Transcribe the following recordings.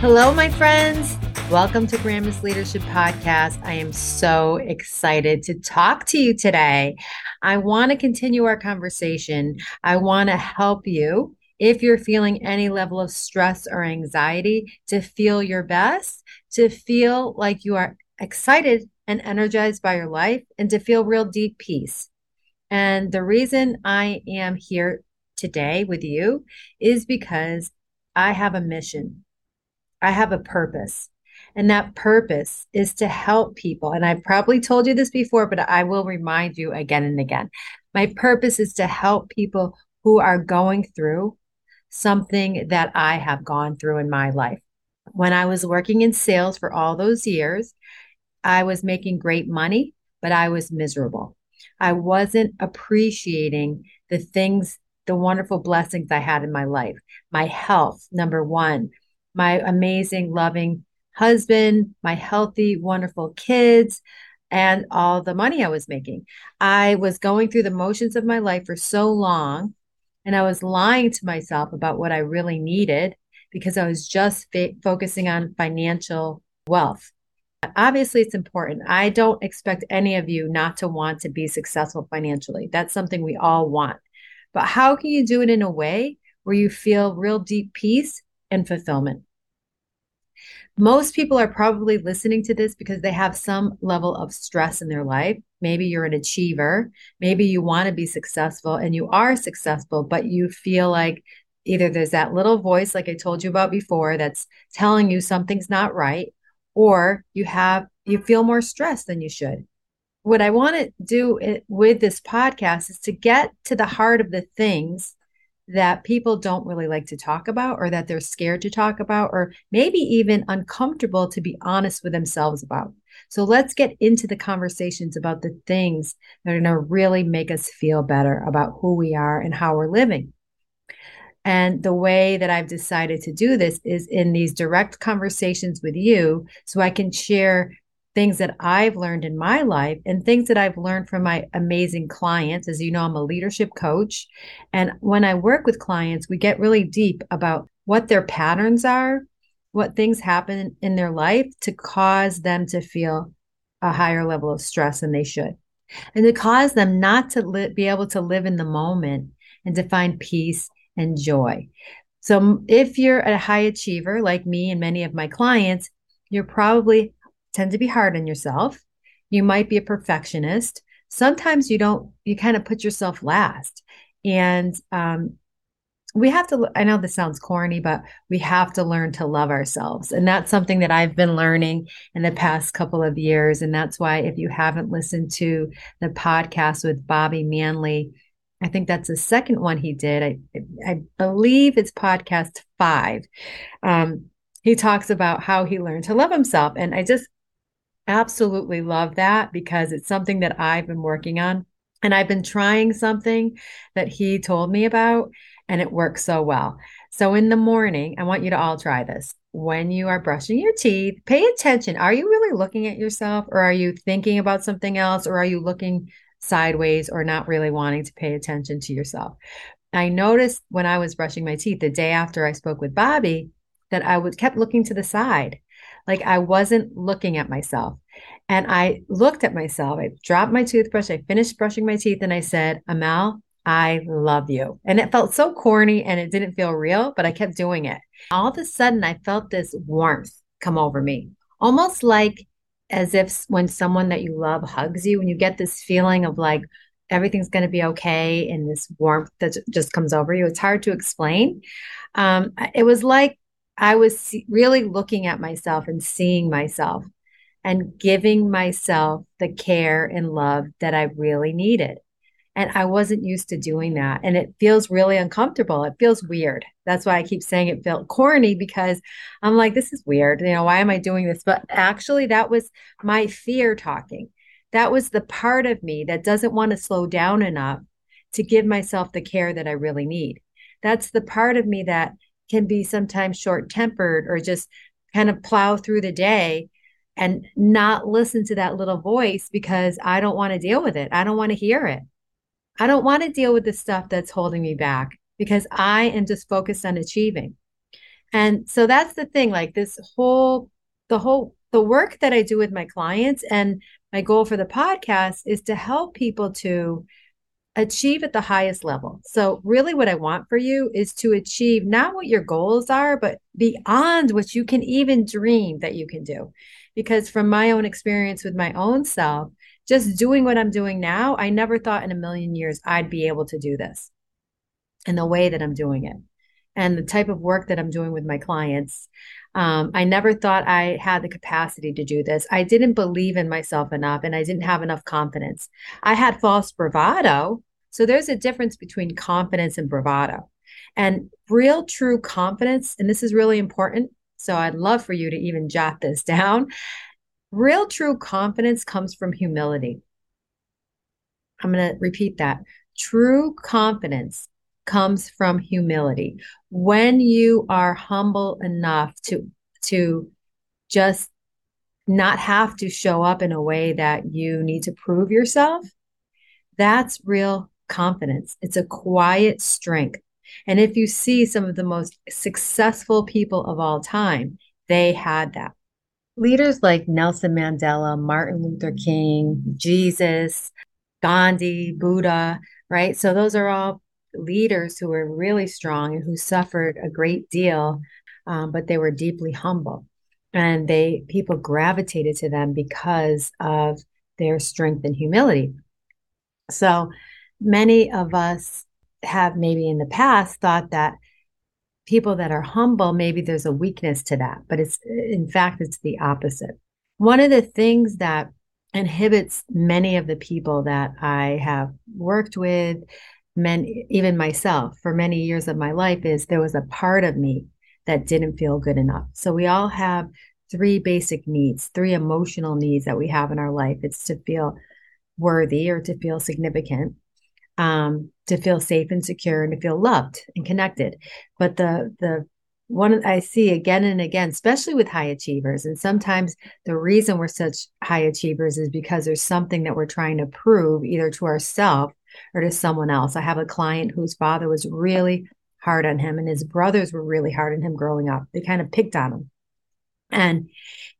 Hello, my friends. Welcome to Grandma's Leadership Podcast. I am so excited to talk to you today. I want to continue our conversation. I want to help you if you're feeling any level of stress or anxiety to feel your best, to feel like you are excited and energized by your life, and to feel real deep peace. And the reason I am here today with you is because I have a mission. I have a purpose. And that purpose is to help people. And I've probably told you this before, but I will remind you again and again. My purpose is to help people who are going through something that I have gone through in my life. When I was working in sales for all those years, I was making great money, but I was miserable. I wasn't appreciating the things, the wonderful blessings I had in my life. My health, number one, my amazing, loving husband, my healthy, wonderful kids, and all the money I was making. I was going through the motions of my life for so long, and I was lying to myself about what I really needed because I was just fa- focusing on financial wealth. Obviously, it's important. I don't expect any of you not to want to be successful financially. That's something we all want. But how can you do it in a way where you feel real deep peace and fulfillment? Most people are probably listening to this because they have some level of stress in their life. Maybe you're an achiever. Maybe you want to be successful and you are successful, but you feel like either there's that little voice, like I told you about before, that's telling you something's not right, or you have you feel more stressed than you should. What I want to do with this podcast is to get to the heart of the things that people don't really like to talk about or that they're scared to talk about or maybe even uncomfortable to be honest with themselves about. So let's get into the conversations about the things that are going to really make us feel better about who we are and how we're living. And the way that I've decided to do this is in these direct conversations with you so I can share things that I've learned in my life and things that I've learned from my amazing clients. As you know, I'm a leadership coach. And when I work with clients, we get really deep about what their patterns are, what things happen in their life to cause them to feel a higher level of stress than they should. And to cause them not to li- be able to live in the moment and to find peace and joy. So, if you're a high achiever like me and many of my clients, you're probably tend to be hard on yourself. You might be a perfectionist. Sometimes you don't, you kind of put yourself last. And um, we have to, I know this sounds corny, but we have to learn to love ourselves. And that's something that I've been learning in the past couple of years. And that's why, if you haven't listened to the podcast with Bobby Manley, I think that's the second one he did. I I believe it's podcast five. Um, he talks about how he learned to love himself, and I just absolutely love that because it's something that I've been working on, and I've been trying something that he told me about, and it works so well. So in the morning, I want you to all try this. When you are brushing your teeth, pay attention. Are you really looking at yourself, or are you thinking about something else, or are you looking sideways or not really wanting to pay attention to yourself. I noticed when I was brushing my teeth the day after I spoke with Bobby that I would kept looking to the side. Like I wasn't looking at myself. And I looked at myself. I dropped my toothbrush. I finished brushing my teeth and I said, Amel, I love you. And it felt so corny and it didn't feel real, but I kept doing it. All of a sudden, I felt this warmth come over me, almost like as if when someone that you love hugs you and you get this feeling of like everything's going to be okay and this warmth that just comes over you it's hard to explain um, it was like i was really looking at myself and seeing myself and giving myself the care and love that i really needed and I wasn't used to doing that. And it feels really uncomfortable. It feels weird. That's why I keep saying it felt corny because I'm like, this is weird. You know, why am I doing this? But actually, that was my fear talking. That was the part of me that doesn't want to slow down enough to give myself the care that I really need. That's the part of me that can be sometimes short tempered or just kind of plow through the day and not listen to that little voice because I don't want to deal with it. I don't want to hear it. I don't want to deal with the stuff that's holding me back because I am just focused on achieving. And so that's the thing, like this whole, the whole, the work that I do with my clients and my goal for the podcast is to help people to achieve at the highest level. So, really, what I want for you is to achieve not what your goals are, but beyond what you can even dream that you can do. Because from my own experience with my own self, just doing what I'm doing now, I never thought in a million years I'd be able to do this in the way that I'm doing it and the type of work that I'm doing with my clients. Um, I never thought I had the capacity to do this. I didn't believe in myself enough and I didn't have enough confidence. I had false bravado. So there's a difference between confidence and bravado. And real, true confidence, and this is really important. So I'd love for you to even jot this down. Real, true confidence comes from humility. I'm going to repeat that. True confidence comes from humility. When you are humble enough to to just not have to show up in a way that you need to prove yourself, that's real confidence. It's a quiet strength. And if you see some of the most successful people of all time, they had that. Leaders like Nelson Mandela, Martin Luther King, Jesus, Gandhi, Buddha, right? So those are all leaders who were really strong and who suffered a great deal, um, but they were deeply humble, and they people gravitated to them because of their strength and humility. So many of us have maybe in the past thought that people that are humble maybe there's a weakness to that but it's in fact it's the opposite one of the things that inhibits many of the people that i have worked with men, even myself, for many years of my life, is there was a part of me that didn't feel good enough. So we all have three basic needs, three emotional needs that we have in our life. It's to feel worthy or to feel significant, um, to feel safe and secure, and to feel loved and connected. But the the one I see again and again, especially with high achievers, and sometimes the reason we're such high achievers is because there's something that we're trying to prove either to ourselves or to someone else. I have a client whose father was really hard on him and his brothers were really hard on him growing up. They kind of picked on him. And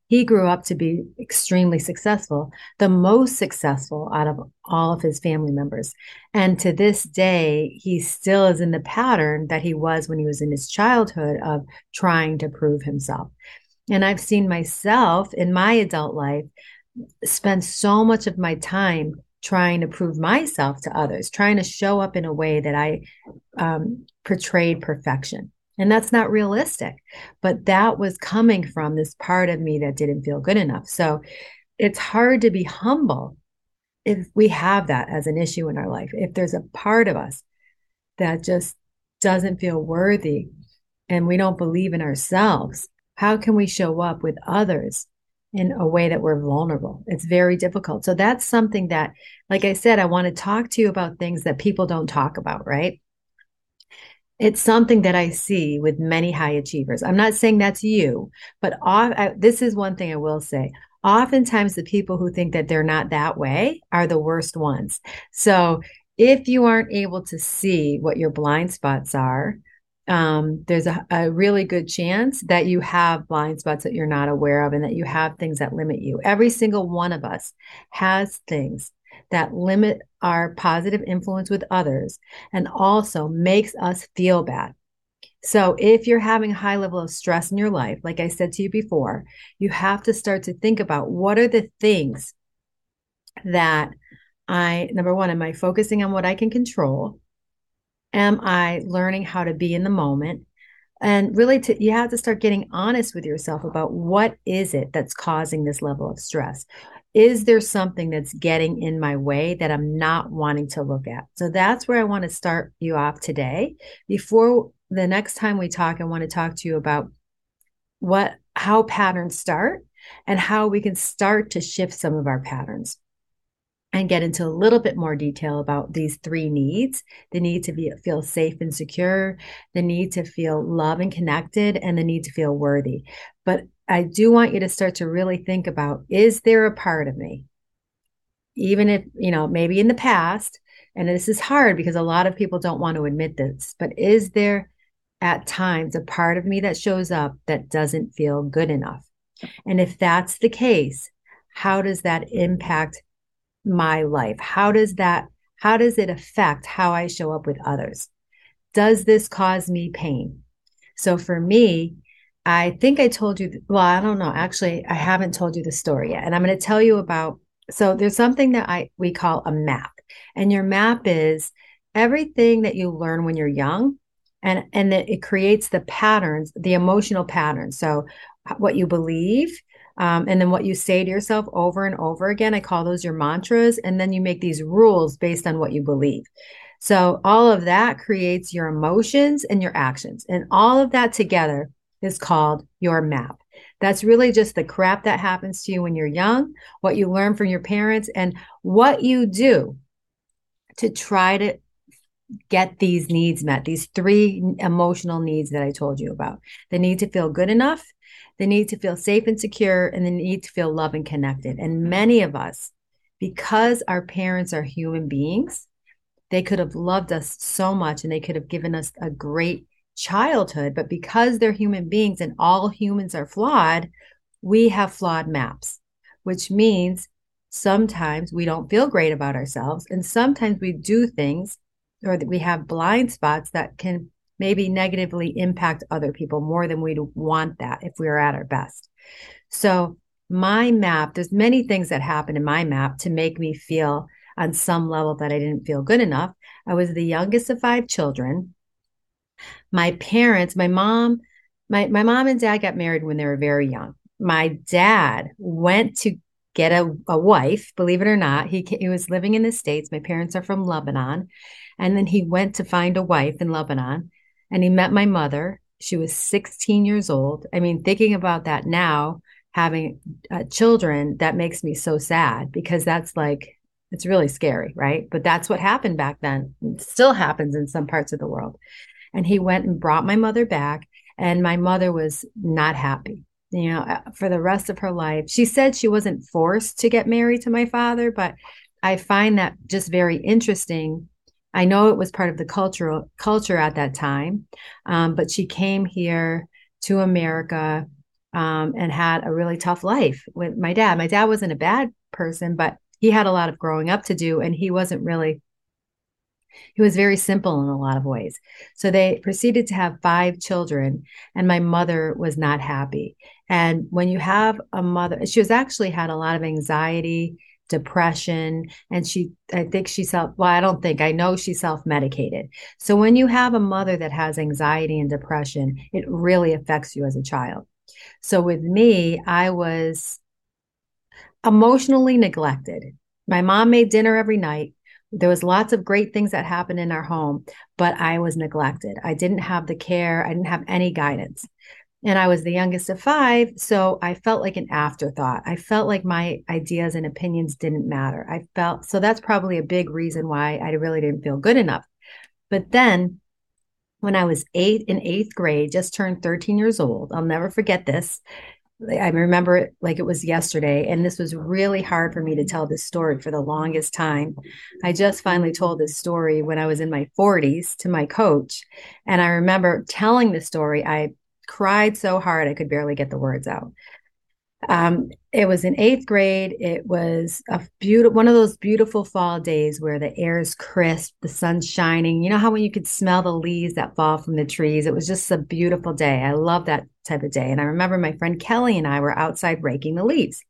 he grew up to be extremely successful, the most successful out of all of his family members. And to this day, he still is in the pattern that he was when he was in his childhood of trying to prove himself. And I've seen myself in my adult life spend so much of my time trying to prove myself to others, trying to show up in a way that I um, portrayed perfection. And that's not realistic. But that was coming from this part of me that didn't feel good enough. So it's hard to be humble if we have that as an issue in our life. If there's a part of us that just doesn't feel worthy and we don't believe in ourselves, how can we show up with others in a way that we're vulnerable. It's very difficult. So that's something that, like I said, I want to talk to you about things that people don't talk about, right? It's something that I see with many high achievers. I'm not saying that's you, but off, I, this is one thing I will say. Oftentimes, the people who think that they're not that way are the worst ones. So, if you aren't able to see what your blind spots are, um, there's a, a, really good chance that you have blind spots that you're not aware of and that you have things that limit you. Every single one of us has things that limit our positive influence with others and also makes us feel bad. So, if you're having a high level of stress in your life, like I said to you before, you have to start to think about what are the things that I, number one, am I focusing on what I can control? Am I learning how to be in the moment? And really, to, you have to start getting honest with yourself about what is it that's causing this level of stress. Is there something that's getting in my way that I'm not wanting to look at? So that's where I want to start you off today. Before the next time we talk, I want to talk to you about what how patterns start and how we can start to shift some of our patterns and get into a little bit more detail about these three needs the need to be, feel safe and secure, the need to feel loved and connected, and the need to feel worthy. But I do want you to start to really think about is there a part of me, even if, you know, maybe in the past, and this is hard because a lot of people don't want to admit this, but is there at times a part of me that shows up that doesn't feel good enough. And if that's the case, how does that impact my life? How does that how does it affect how I show up with others? Does this cause me pain? So for me, I think I told you, well, I don't know. Actually, I haven't told you the story yet. And I'm going to tell you about so there's something that I we call a map. And your map is everything that you learn when you're young and and that it creates the patterns, the emotional patterns. So uh, what you believe, um, and then what you say to yourself over and over again. I call those your mantras. And then you make these rules based on what you believe. So all of that creates your emotions and your actions. And all of that together is called your map. That's really just the crap that happens to you when you're young, what you learn from your parents, and what you do to try to get these needs met, these three emotional needs that I told you about the need to feel good enough, the need to feel safe and secure, and the need to feel love and connected. And many of us, because our parents are human beings, they could have loved us so much and they could have given us a great childhood. But because they're human beings and all humans are flawed, we have flawed maps, which means sometimes we don't feel great about ourselves. And sometimes we do things or that we have blind spots that can maybe negatively impact other people more than we'd want that if we were at our best. So my map, there's many things that happen in my map to make me feel on some level that I didn't feel good enough. I was the youngest of five children. My parents, my mom, my, my mom and dad got married when they were very young. My dad went to get a, a wife, believe it or not. He, he was living in the States. My parents are from Lebanon. And then he went to find a wife in Lebanon and he met my mother. She was 16 years old. I mean, thinking about that now, having uh, children, that makes me so sad because that's like, it's really scary, right? But that's what happened back then. It still happens in some parts of the world. And he went and brought my mother back, and my mother was not happy. You know, uh, for the rest of her life, she said she wasn't forced to get married to my father, but I find that just very interesting I know it was part of the cultural culture at that time, um, but she came here to America um, and had a really tough life with my dad. My dad wasn't a bad person, but he had a lot of growing up to do, and he wasn't really. He was very simple in a lot of ways. So they proceeded to have five children, and my mother was not happy. And when you have a mother, she was actually had a lot of anxiety depression and she i think she self well i don't think i know she self-medicated. So when you have a mother that has anxiety and depression it really affects you as a child. So with me i was emotionally neglected. My mom made dinner every night. There was lots of great things that happened in our home but i was neglected. I didn't have the care. I didn't have any guidance and I was the youngest of five. So I felt like an afterthought. I felt like my ideas and opinions didn't matter. I felt so that's probably a big reason why I really didn't feel good enough. But then when I was eight in eighth grade, just turned 13 years old, I'll never forget this. I remember it like it was yesterday. And this was really hard for me to tell this story for the longest time. I just finally told this story when I was in my 40s to my coach. And I remember telling the story. I cried so hard I could barely get the words out. Um, it was in eighth grade. It was a beautiful, one of those beautiful fall days where the air is crisp, the sun's shining. You know how when you could smell the leaves that fall from the trees? It was just a beautiful day. I love that type of day. And I remember my friend Kelly and I were outside raking the leaves.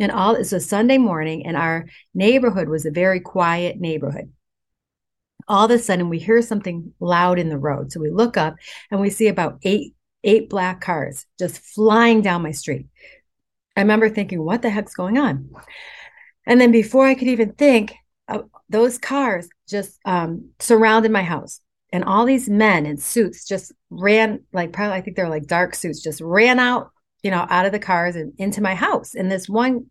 And all it's a Sunday morning, and our neighborhood was a very quiet neighborhood all of a sudden we hear something loud in the road. So we look up and we see about eight eight black cars just flying down my street. I remember thinking, what the heck's going on? And then before I could even think, uh, those cars just um, surrounded my house. And all these men in suits just ran, like, probably, I think they're like dark suits, just ran out, you know, out of the cars and into my house. And this one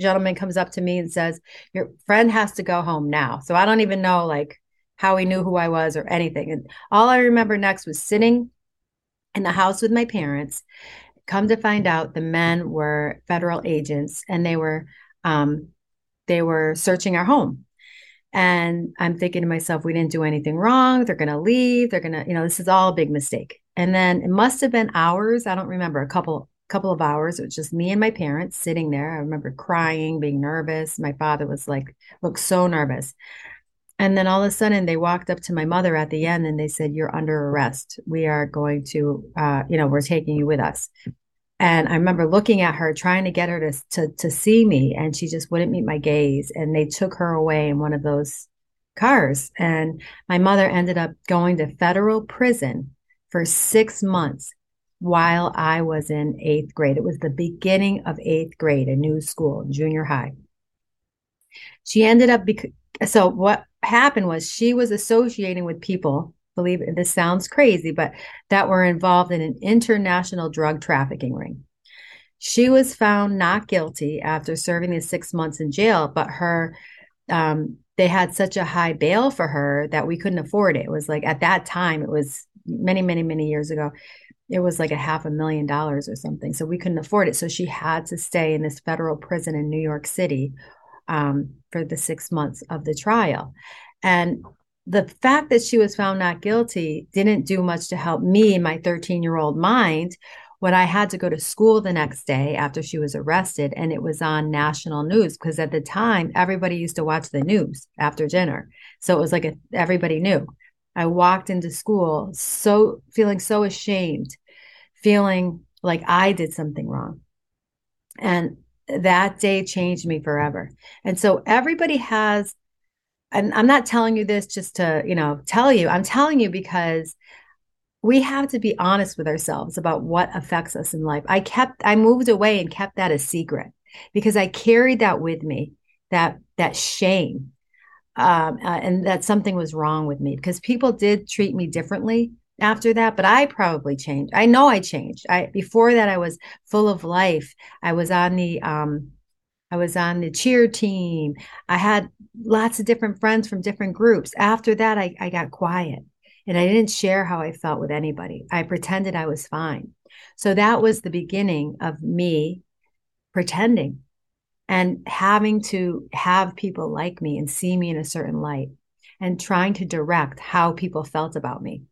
gentleman comes up to me and says, Your friend has to go home now. So I don't even know, like, how he knew who I was or anything. And all I remember next was sitting in the house with my parents. Come to find out, the men were federal agents, and they were um, they were searching our home. And I'm thinking to myself, we didn't do anything wrong. They're going to leave. They're going to, you know, this is all a big mistake. And then it must have been hours. I don't remember a couple couple of hours. It was just me and my parents sitting there. I remember crying, being nervous. My father was like, looked so nervous. And then all of a sudden, they walked up to my mother at the end and they said, You're under arrest. We are going to, uh, you know, we're taking you with us. And I remember looking at her, trying to get her to, to, to see me, and she just wouldn't meet my gaze. And they took her away in one of those cars. And my mother ended up going to federal prison for six months while I was in eighth grade. It was the beginning of eighth grade, a new school, junior high. She ended up, bec- so what happened was she was associating with people, believe this sounds crazy, but that were involved in an international drug trafficking ring. She was found not guilty after serving the six months in jail, but her, um, they had such a high bail for her that we couldn't afford it. It was like at that time, it was many, many, many years ago it was like a half a million dollars or something. So we couldn't afford it. So she had to stay in this federal prison in New York City um, for the six months of the trial. And the fact that she was found not guilty didn't do much to help me, my 13 year old mind, when I had to go to school the next day after she was arrested. And it was on national news because at the time, everybody used to watch the news after dinner. So it was like a, everybody knew. I walked into school so feeling so ashamed, feeling like I did something wrong. And that day changed me forever. And so everybody has and I'm not telling you this just to, you know, tell you. I'm telling you because we have to be honest with ourselves about what affects us in life. I kept I moved away and kept that a secret because I carried that with me, that that shame um, uh, and that something was wrong with me because people did treat me differently after that but i probably changed. I know i changed. I before that i was full of life. I was on the um i was on the cheer team. I had lots of different friends from different groups. After that i, I got quiet and i didn't share how i felt with anybody. I pretended i was fine. So that was the beginning of me pretending and having to have people like me and see me in a certain light and trying to direct how people felt about me.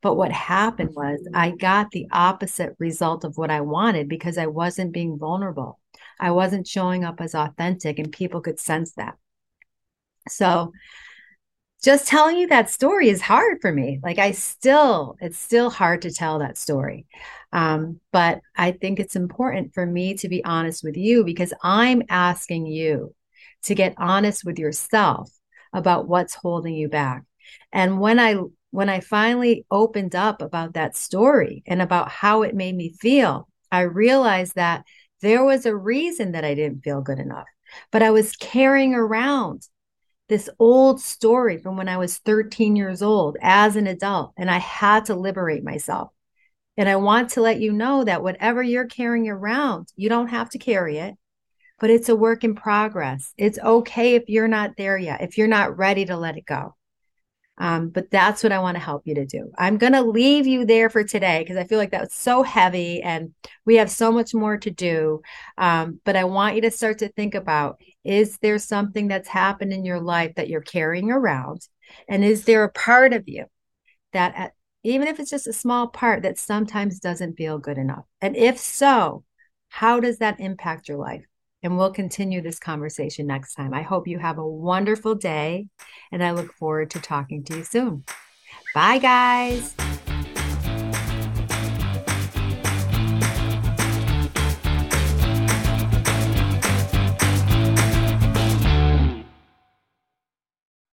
But what happened was I got the opposite result of what I wanted because I wasn't being vulnerable. I wasn't showing up as authentic, and people could sense that. So, just telling you that story is hard for me. Like, I still, it's still hard to tell that story. Um, but I think it's important for me to be honest with you because I'm asking you to get honest with yourself about what's holding you back. And when I when I finally opened up about that story and about how it made me feel, I realized that there was a reason that I didn't feel good enough. But I was carrying around this old story from when I was 13 years old as an adult, and I had to liberate myself. And I want to let you know that whatever you're carrying around, you don't have to carry it, but it's a work in progress. It's okay if you're not there yet, if you're not ready to let it go. Um, but that's what I want to help you to do. I'm going to leave you there for today because I feel like that was so heavy and we have so much more to do. Um, but I want you to start to think about is there something that's happened in your life that you're carrying around? And is there a part of you that at even if it's just a small part that sometimes doesn't feel good enough? And if so, how does that impact your life? And we'll continue this conversation next time. I hope you have a wonderful day, and I look forward to talking to you soon. Bye, guys.